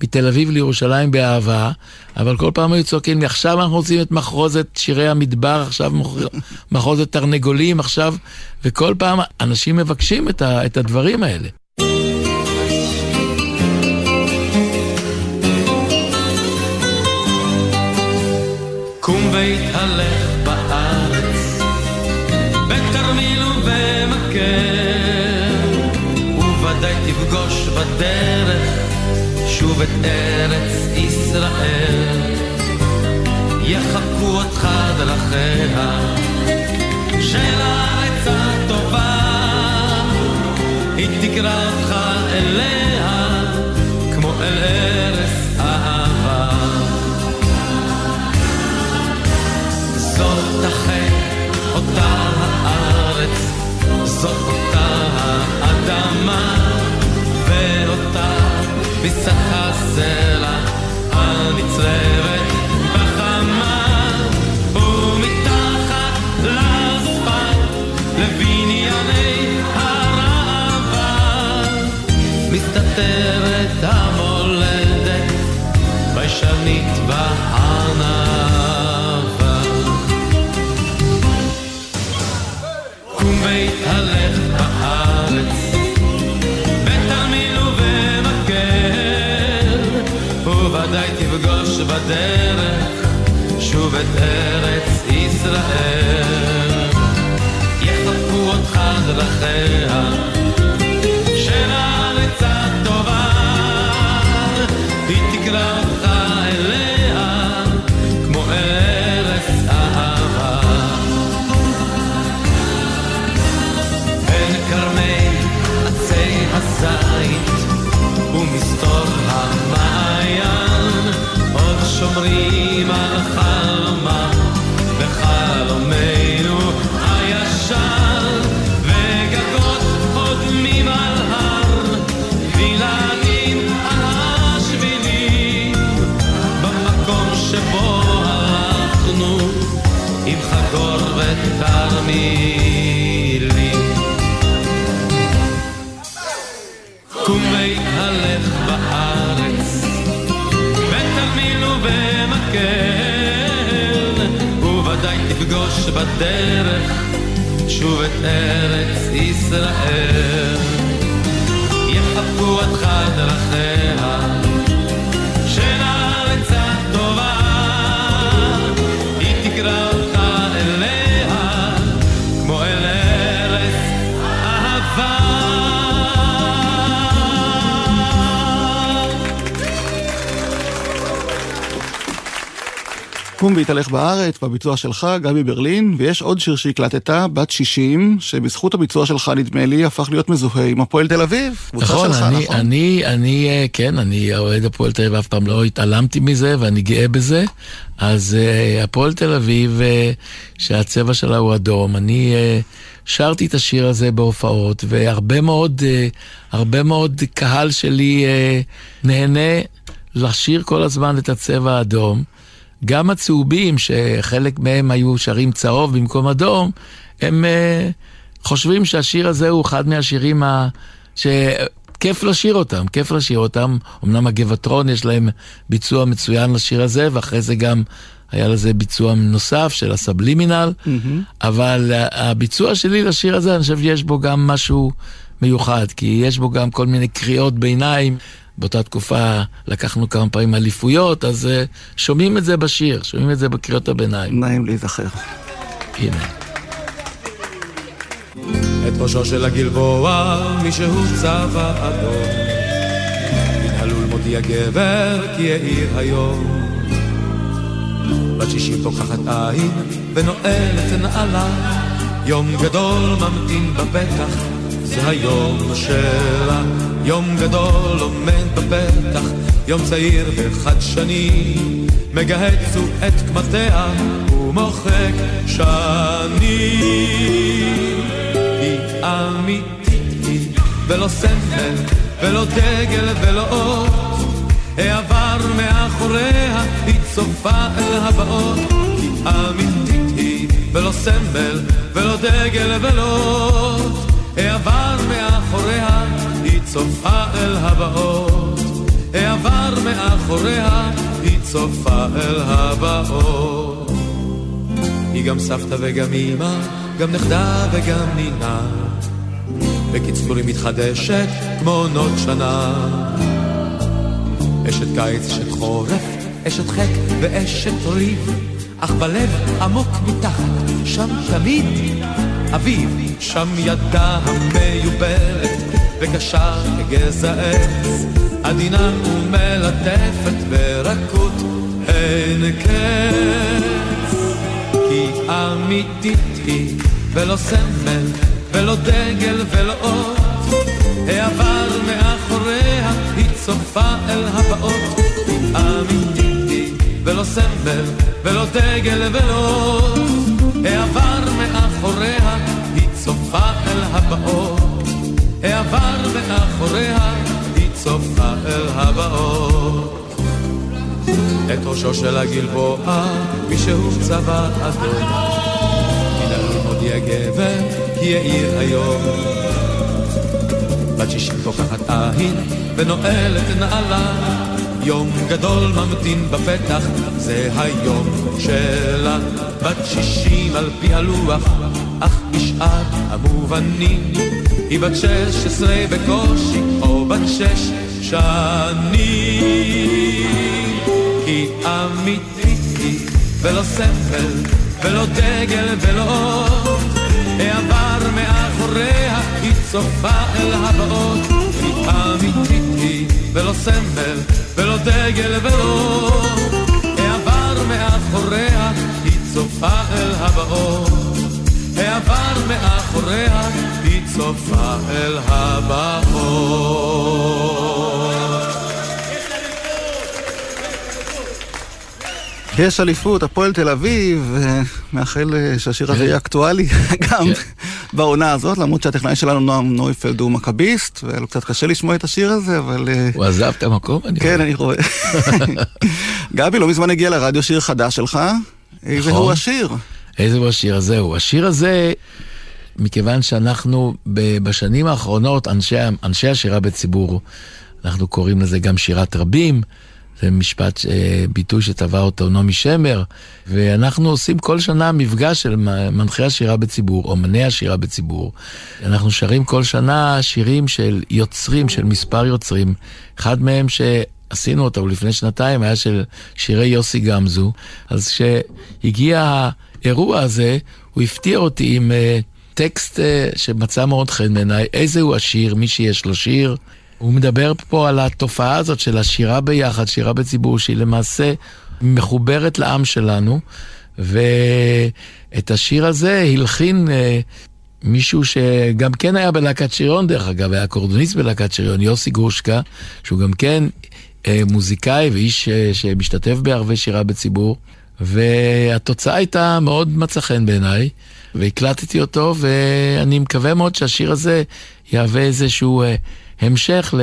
Speaker 3: מתל אביב לירושלים באהבה, אבל כל פעם היו צועקים לי, עכשיו אנחנו רוצים את מחרוזת שירי המדבר, עכשיו מחרוזת תרנגולים, עכשיו, וכל פעם אנשים מבקשים את, ה, את הדברים האלה.
Speaker 2: קום והתהלך ארץ ישראל. יחקו אותך דרכיה של הארץ הטובה, היא תקרא אותך אליה כמו אל ארץ אהבה. זאת תחל אותה הארץ, זאת אותה האדמה, ואותה פיסת and את ארץ ישראל. יחבקו אותך דרכיה של הארץ הטובה, היא תקרא אותך אליה כמו ארץ אהבה. בין כרמי עצי הזית ומסתור המעיין עוד שומרים בדרך שוב את ארץ ישראל. יחבקו אותך דרכיה
Speaker 1: יקום והתהלך בארץ, בביצוע שלך, גבי ברלין, ויש עוד שיר שהקלטת, בת 60, שבזכות הביצוע שלך, נדמה לי, הפך להיות מזוהה עם הפועל תל אביב.
Speaker 3: נכון, שלך, אני, נכון? אני, אני, אה, כן, אני אוהד הפועל תל אביב, אף פעם לא התעלמתי מזה, ואני גאה בזה. אז uh, הפועל תל אביב, uh, שהצבע שלה הוא אדום, אני uh, שרתי את השיר הזה בהופעות, והרבה מאוד, uh, הרבה מאוד קהל שלי uh, נהנה לשיר כל הזמן את הצבע האדום. גם הצהובים, שחלק מהם היו שרים צהוב במקום אדום, הם uh, חושבים שהשיר הזה הוא אחד מהשירים ה... ש... כיף לשיר אותם, כיף לשיר אותם. אמנם הגבעטרון יש להם ביצוע מצוין לשיר הזה, ואחרי זה גם היה לזה ביצוע נוסף של הסבלימינל, mm-hmm. אבל הביצוע שלי לשיר הזה, אני חושב שיש בו גם משהו מיוחד, כי יש בו גם כל מיני קריאות ביניים. באותה תקופה לקחנו כמה פעמים אליפויות, אז uh, שומעים את זה בשיר, שומעים את זה בקריאות הביניים.
Speaker 1: נעים להיזכר.
Speaker 3: הנה.
Speaker 2: את ראשו של הגלבוע, מישהו צבע אדום. מן הלול מודיע גבר, כי העיר היום. בת שישים פוקחת עין, ונועלת נעלה. יום גדול ממתין בפתח, זה היום שלה. יום גדול עומד בפתח, יום צעיר וחדשני. מגהץ את קמטיה, ומוחק שנים. היא אמיתית ולא סמל, ולא דגל, ולא אות. העבר מאחוריה, היא צופה אל הבאות. היא אמיתית היא, ולא סמל, ולא דגל, ולא אות. העבר מאחוריה, היא צופה אל הבאות. העבר מאחוריה, היא צופה אל הבאות. היא גם סבתא וגם אמא, גם נכדה וגם נינה. בקיצור היא מתחדשת כמו עונות שנה. אשת קיץ, אשת חורף, אשת חק ואשת ריב, אך בלב עמוק מתחת, שם תמיד אביב, שם ידה המיובלת וקשה כגזע עץ, עדינה ומלטפת ברכות אין קץ. כי אמיתית היא ולא סמל ולא דגל ולא אות, העבר מאחוריה היא צופה אל הבאות, היא אמיתית היא ולא סמל ולא דגל ולא העבר מאחוריה היא צופה אל הבאות, העבר מאחוריה היא צופה אל הבאות. את ראשו של הגלבוע, מישהו צבע אדום. מן הלימודי הגבר, כי יאיר היום. בת שישים פוקחת עין, ונועלת נעלה. יום גדול ממתין בפתח, זה היום שלה. בת שישים על פי הלוח, אך בשאר המובנים. היא בת שש עשרה בקושי, או בת שש שנים. כי אמיתית היא, ולא ספל, ולא דגל, ולא אות. העבר מאחוריה, היא צופה אל הבאות. כי אמיתית היא, ולא סמל, ולא דגל, ולא. העבר מאחוריה, היא צופה אל הבאות. העבר מאחוריה, היא צופה אל הבאות.
Speaker 1: יש אליפות, הפועל תל אביב, מאחל שהשיר הזה יהיה אקטואלי גם בעונה הזאת, למרות שהטכנאי שלנו נועם נויפלד הוא מכביסט, והיה לו קצת קשה לשמוע את השיר הזה, אבל...
Speaker 3: הוא עזב את המקום?
Speaker 1: כן, אני רואה. גבי, לא מזמן הגיע לרדיו שיר חדש שלך, איזה הוא השיר?
Speaker 3: איזה הוא השיר? הזה? הוא השיר הזה, מכיוון שאנחנו בשנים האחרונות, אנשי, אנשי השירה בציבור, אנחנו קוראים לזה גם שירת רבים. זה משפט, ביטוי שטבע אותו נעמי שמר, ואנחנו עושים כל שנה מפגש של מנחי השירה בציבור, אומני השירה בציבור. אנחנו שרים כל שנה שירים של יוצרים, של מספר יוצרים. אחד מהם שעשינו אותו לפני שנתיים היה של שירי יוסי גמזו. אז כשהגיע האירוע הזה, הוא הפתיע אותי עם טקסט שמצא מאוד חן בעיניי, איזה הוא השיר, מי שיש לו שיר. הוא מדבר פה על התופעה הזאת של השירה ביחד, שירה בציבור, שהיא למעשה מחוברת לעם שלנו, ואת השיר הזה הלחין אה, מישהו שגם כן היה בלהקת שריון, דרך אגב, היה קורדוניסט בלהקת שריון, יוסי גרושקה, שהוא גם כן אה, מוזיקאי ואיש אה, שמשתתף בערבי שירה בציבור, והתוצאה הייתה מאוד מצא חן בעיניי, והקלטתי אותו, ואני מקווה מאוד שהשיר הזה יהווה איזשהו אה, המשך ל...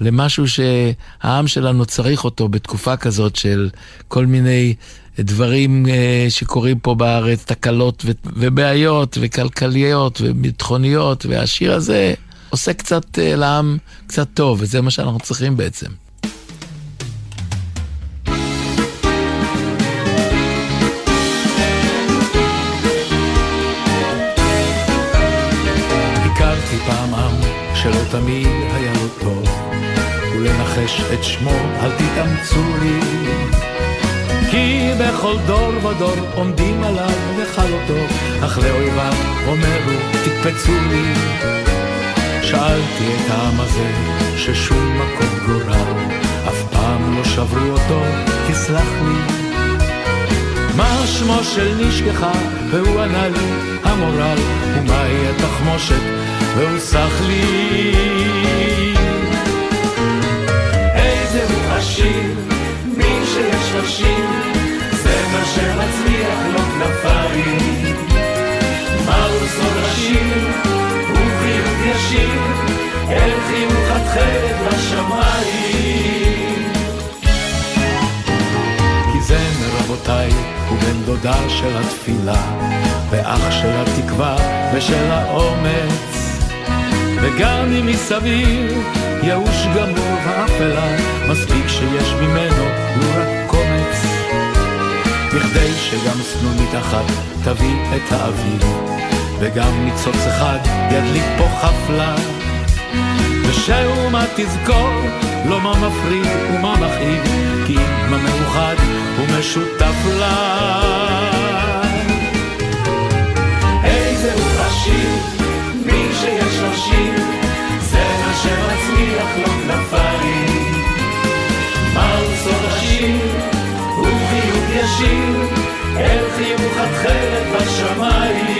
Speaker 3: למשהו שהעם שלנו צריך אותו בתקופה כזאת של כל מיני דברים אה, שקורים פה בארץ, תקלות ובעיות וכלכליות וביטחוניות, והשיר הזה עושה קצת אה, לעם קצת טוב, וזה מה שאנחנו צריכים בעצם.
Speaker 6: שלא תמיד היה לו טוב, ולנחש את שמו אל תתאמצו לי. כי בכל דור ודור עומדים עליו לכלותו, אך לאויביו אומרו תקפצו לי. שאלתי את העם הזה ששום מקום גורל, אף פעם לא שברו אותו, תסלח לי. מה שמו של נשכחה? והוא ענה לי, המורל, ומהי התחמושת? והוא סח לי. איזה הוא עשיר, מי שיש לו שיר, זה מה שמצליח לו כנפיים. מהו סוד השיר? הוא חיוך ישיר, אל חיוך התכלת בשמיים. כי זמר רבותיי הוא בן דודה של התפילה, ואח של התקווה ושל האומץ. וגם אם מסביב ייאוש גמור ואפלה, מספיק שיש ממנו לו רק קומץ. בכדי שגם סנונית אחת תביא את האביב, וגם ניצוץ אחד ידליק פה חפלה. ושאומה תזכור לא מה מפריד ומה מכאיב, כי אם המאוחד הוא משותף לה. ישיר, אל חיוך התכלת בשמיים.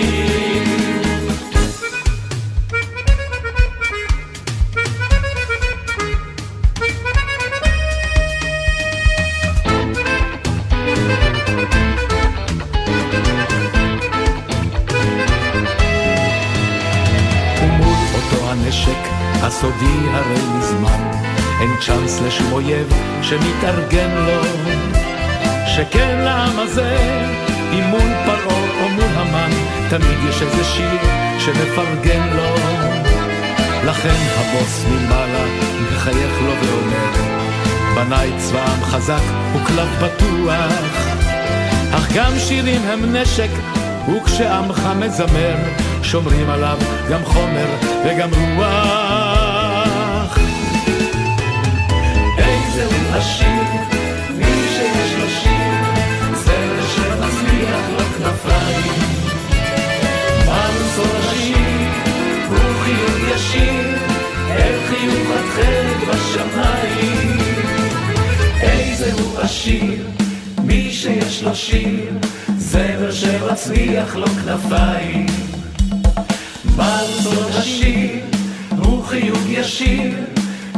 Speaker 6: הסודי הרי מזמן, אין צ'אנס לשום אויב שמתארגן לו. שכן לעם הזה, אם מול פרעה או מול המן, תמיד יש איזה שיר שמפרגן לו. לכן הבוס מלמעלה מחייך לו ואומר, בניי צבא עם חזק וכלב פתוח, אך גם שירים הם נשק, וכשעמך מזמר, שומרים עליו גם חומר וגם רוח. איזה הוא עשיר, כנפיים. סוד השיר, הוא חיוך ישיר, אל חיוך התכלת בשמיים. איזה הוא עשיר, מי שיש לו שיר, זמר שמצליח לו כנפיים. סוד השיר הוא חיוך ישיר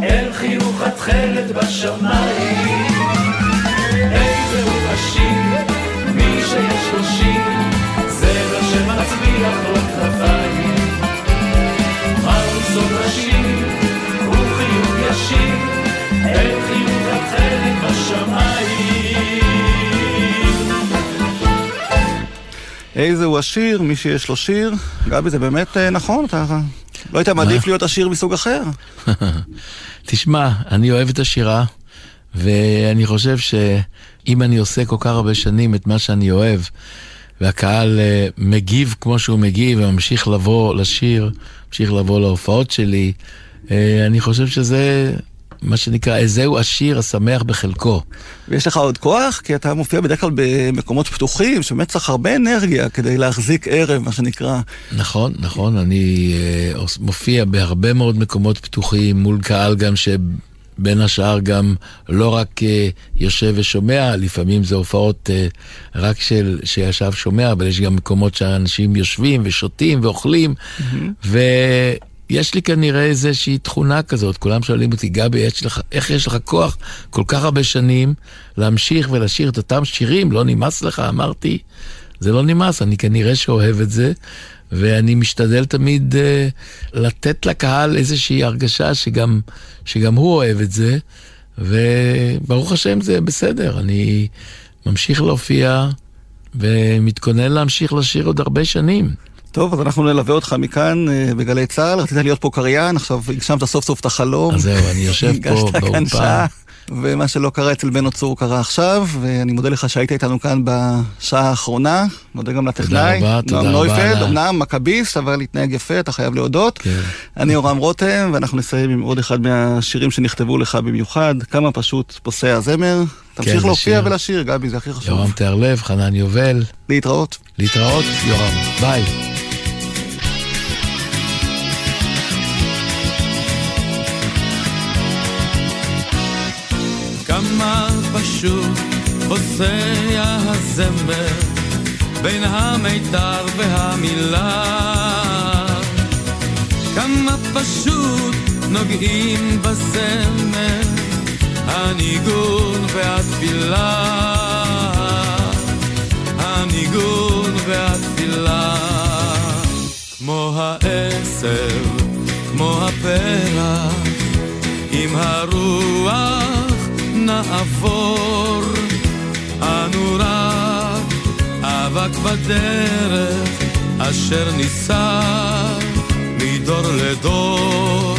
Speaker 6: אל חיוך התכלת בשמיים.
Speaker 1: עשיר, מי שיש לו שיר. גבי, זה באמת אה, נכון, אתה לא היית מעדיף להיות עשיר מסוג אחר.
Speaker 3: תשמע, אני אוהב את השירה, ואני חושב שאם אני עושה כל כך הרבה שנים את מה שאני אוהב, והקהל אה, מגיב כמו שהוא מגיב וממשיך לבוא לשיר, ממשיך לבוא להופעות שלי, אה, אני חושב שזה מה שנקרא, איזהו עשיר השמח בחלקו.
Speaker 1: ויש לך עוד כוח? כי אתה מופיע בדרך כלל במקומות פתוחים, שבאמת צריך הרבה אנרגיה כדי להחזיק ערב, מה שנקרא.
Speaker 3: נכון, נכון, אני אה, מופיע בהרבה מאוד מקומות פתוחים, מול קהל גם ש... בין השאר גם לא רק uh, יושב ושומע, לפעמים זה הופעות uh, רק של שישב שומע, אבל יש גם מקומות שאנשים יושבים ושותים ואוכלים, mm-hmm. ויש לי כנראה איזושהי תכונה כזאת, כולם שואלים אותי, גבי, יש לך, איך יש לך כוח כל כך הרבה שנים להמשיך ולשיר את אותם שירים, לא נמאס לך? אמרתי, זה לא נמאס, אני כנראה שאוהב את זה. ואני משתדל תמיד uh, לתת לקהל איזושהי הרגשה שגם, שגם הוא אוהב את זה, וברוך השם זה בסדר, אני ממשיך להופיע ומתכונן להמשיך לשיר עוד הרבה שנים.
Speaker 1: טוב, אז אנחנו נלווה אותך מכאן uh, בגלי צה"ל, רצית להיות פה קריין, עכשיו הגשמת סוף סוף את החלום.
Speaker 3: אז זהו, אני יושב פה באולפן.
Speaker 1: ומה שלא קרה אצל בן צור קרה עכשיו, ואני מודה לך שהיית איתנו כאן בשעה האחרונה. מודה גם לטכנאי.
Speaker 3: תודה רבה, תודה רבה.
Speaker 1: נויפלד, אמנם מכביסט, אבל התנהג יפה, אתה חייב להודות. כן. אני אורם רותם, ואנחנו נסיים עם עוד אחד מהשירים שנכתבו לך במיוחד, כמה פשוט פוסע הזמר. תמשיך כן, להופיע ולשיר, גבי, זה הכי חשוב.
Speaker 3: יורם תיארלב, חנן יובל.
Speaker 1: להתראות.
Speaker 3: להתראות, יורם. ביי.
Speaker 2: פשוט פוסע הזמר בין המיתר והמילה. כמה פשוט נוגעים בזמר הניגון והתפילה. הניגון והתפילה. כמו העשב, כמו הפרח עם הרוח נעבור, אנו רק אבק בדרך, אשר נישא מדור לדור.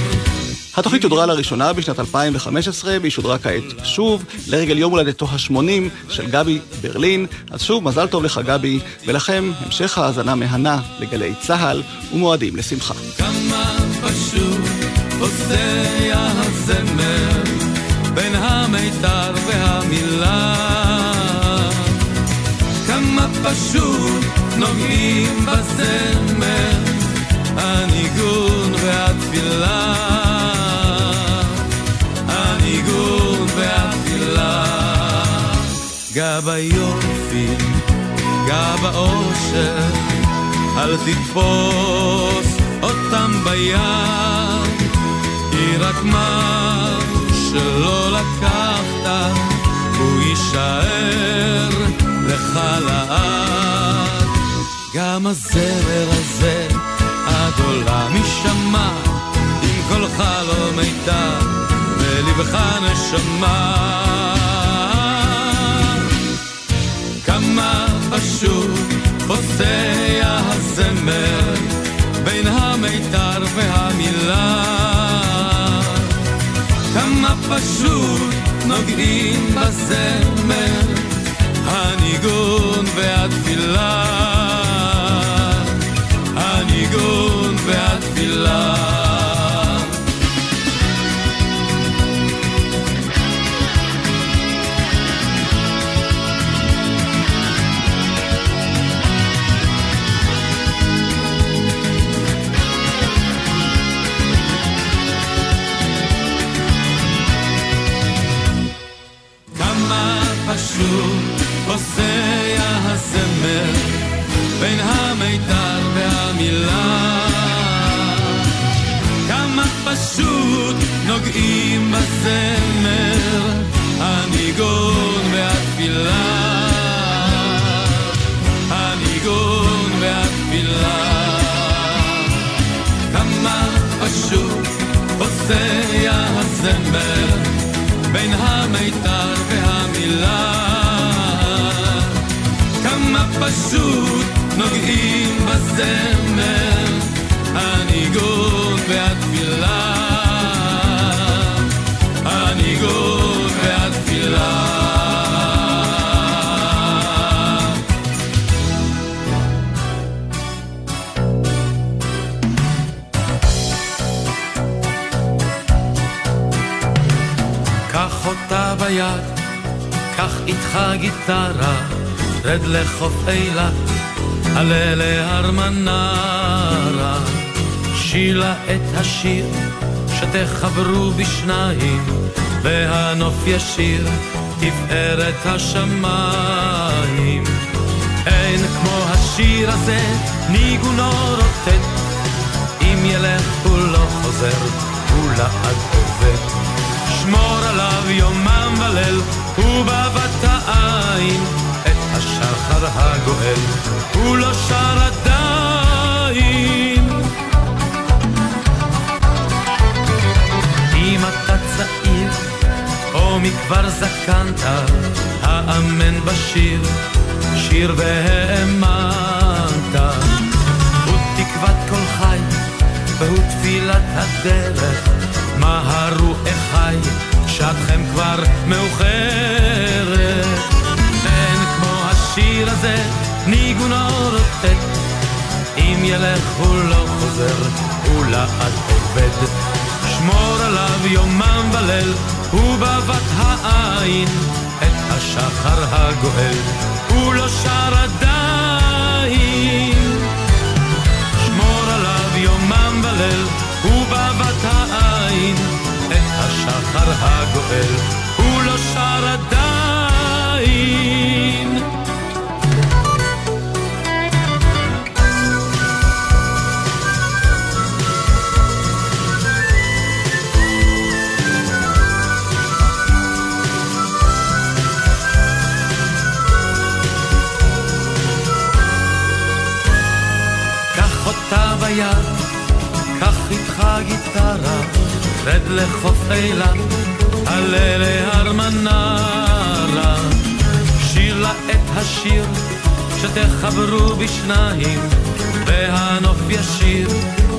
Speaker 1: התוכנית שודרה לראשונה בשנת 2015 והיא שודרה כעת שוב לרגל יום הולדתו ה-80 של גבי ברלין. אז שוב, מזל טוב לך גבי, ולכם המשך האזנה מהנה לגלי צה"ל ומועדים לשמחה.
Speaker 2: כמה פשוט פוסע הזמר בין המיתר והמילה. כמה פשוט נוגעים בזמר, הניגון והתפילה. הניגון והתפילה. גע ביופי, גע באושר, אל תתפוס אותם ביד, היא רק מה שלא לקחת, הוא יישאר לך לעד. גם הזמר הזה עד עולם יישמע, עם קולך לא מיתר, ולבך נשמה. כמה פשוט פוסע הזמר בין המיתר והמילה. פשוט נוגעים בזמר, הניגון והתפילה, נוגעים בזמר הניגון והתפילה. הניגון והתפילה. כמה פשוט פוסע הזמר בין המיתר והמילה. כמה פשוט נוגעים בזמר הניגון ביד, קח איתך גיטרה, רד לחוף אילת, עלה להר מנרה, שילה את השיר, שתחברו בשניים, והנוף ישיר, תפארת השמיים. אין כמו השיר הזה, ניגונו רוטט, אם ילך הוא לא חוזר, הוא לעד עליו יומם וליל, ובבת העין, את השחר הגואל, הוא לא שר עדיין. אם אתה צעיר, או מכבר זקנת, האמן בשיר. שיר והאמנת. הוא תקוות כל חי, והוא תפילת הדרך. מהרו אחי, שעתכם כבר מאוחרת. אין כמו השיר הזה, ניגונו רוטט. אם ילך הוא לא חוזר, הוא לעד עובד. שמור עליו יומם וליל, ובבת העין, את השחר הגואל. הוא לא שר עדיין. שמור עליו יומם וליל, ובבת העין, השחר הגואל, הוא לא שר עדיין. רד לחוף אילת, עלה להר מנרה. שיר לה את השיר שתחברו בשניים, והנוף ישיר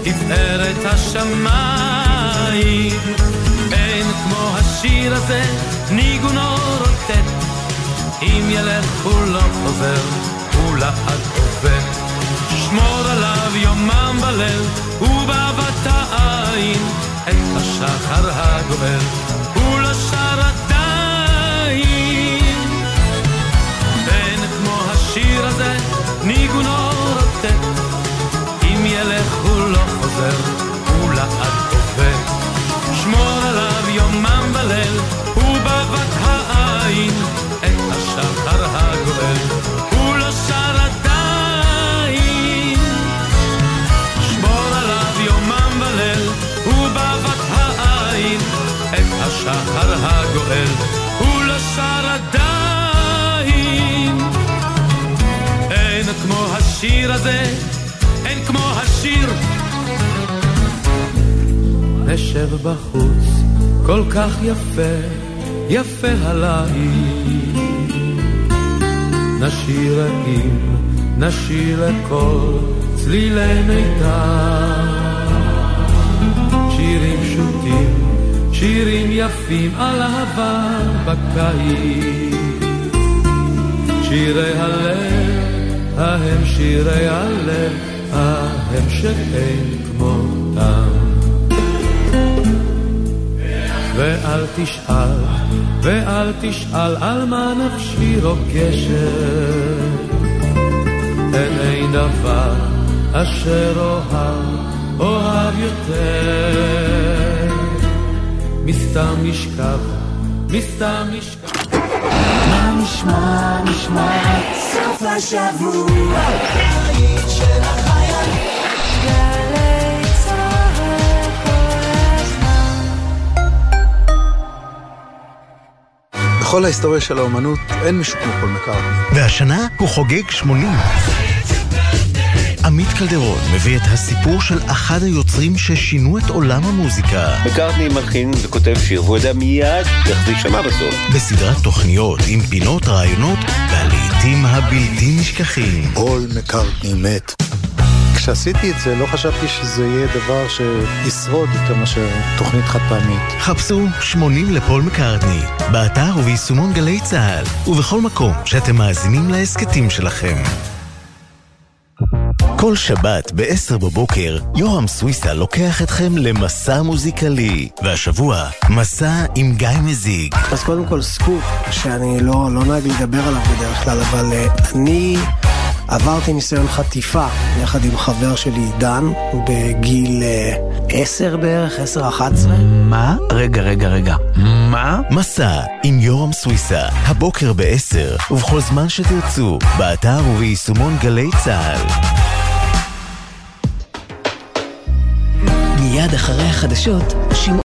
Speaker 2: תפארת השמיים. אין כמו השיר הזה, ניגונו רוטט, אם ילך הוא לא חוזר, הוא לעד עובד. שמור עליו יומם בליל, ובבת העין, את השחר הגואל, הוא הזה, אין כמו השיר. נשב בחוץ, כל כך יפה, יפה הליל. נשיר רעים, נשיר לכל צלילי מיתר. שירים פשוטים שירים יפים על אהבה בקיץ. שירי הלב, ההם שירי הלב, ההם שאין כמותם. ואל תשאל, ואל תשאל על מה נפשי רוגשת. אין אין דבר אשר אוהב, אוהב יותר. מסתם נשכב, מסתם נשכב.
Speaker 10: מה נשמע, נשמע, השבוע, הזמן.
Speaker 11: בכל ההיסטוריה של האומנות אין מישהו כמו פול מקארטני.
Speaker 12: והשנה הוא חוגג 80. עמית קלדרון מביא את הסיפור של אחד היוצרים ששינו את עולם המוזיקה.
Speaker 13: מקארטני מלחין וכותב שיר, והוא יודע מיד איך זה יישמע בסוף.
Speaker 12: בסדרת תוכניות עם פינות, רעיונות והלעיתים הבלתי נשכחים.
Speaker 11: פול מקארטני מת. כשעשיתי את זה לא חשבתי שזה יהיה דבר שישרוד יותר מאשר תוכנית חד פעמית.
Speaker 12: חפשו 80 לפול מקארטני, באתר וביישומון גלי צה"ל, ובכל מקום שאתם מאזינים להסכתים שלכם. כל שבת ב-10 בבוקר, יורם סוויסה לוקח אתכם למסע מוזיקלי. והשבוע, מסע עם גיא מזיג.
Speaker 14: אז קודם כל סקופ, שאני לא, לא נוהג לדבר עליו בדרך כלל, אבל uh, אני עברתי ניסיון חטיפה יחד עם חבר שלי דן, בגיל uh, 10 בערך, 10-11.
Speaker 12: מה? רגע, רגע, רגע. מה? מסע עם יורם סוויסה, הבוקר ב-10, ובכל זמן שתרצו, באתר וביישומון גלי צה"ל.
Speaker 15: מיד אחרי החדשות, שמעון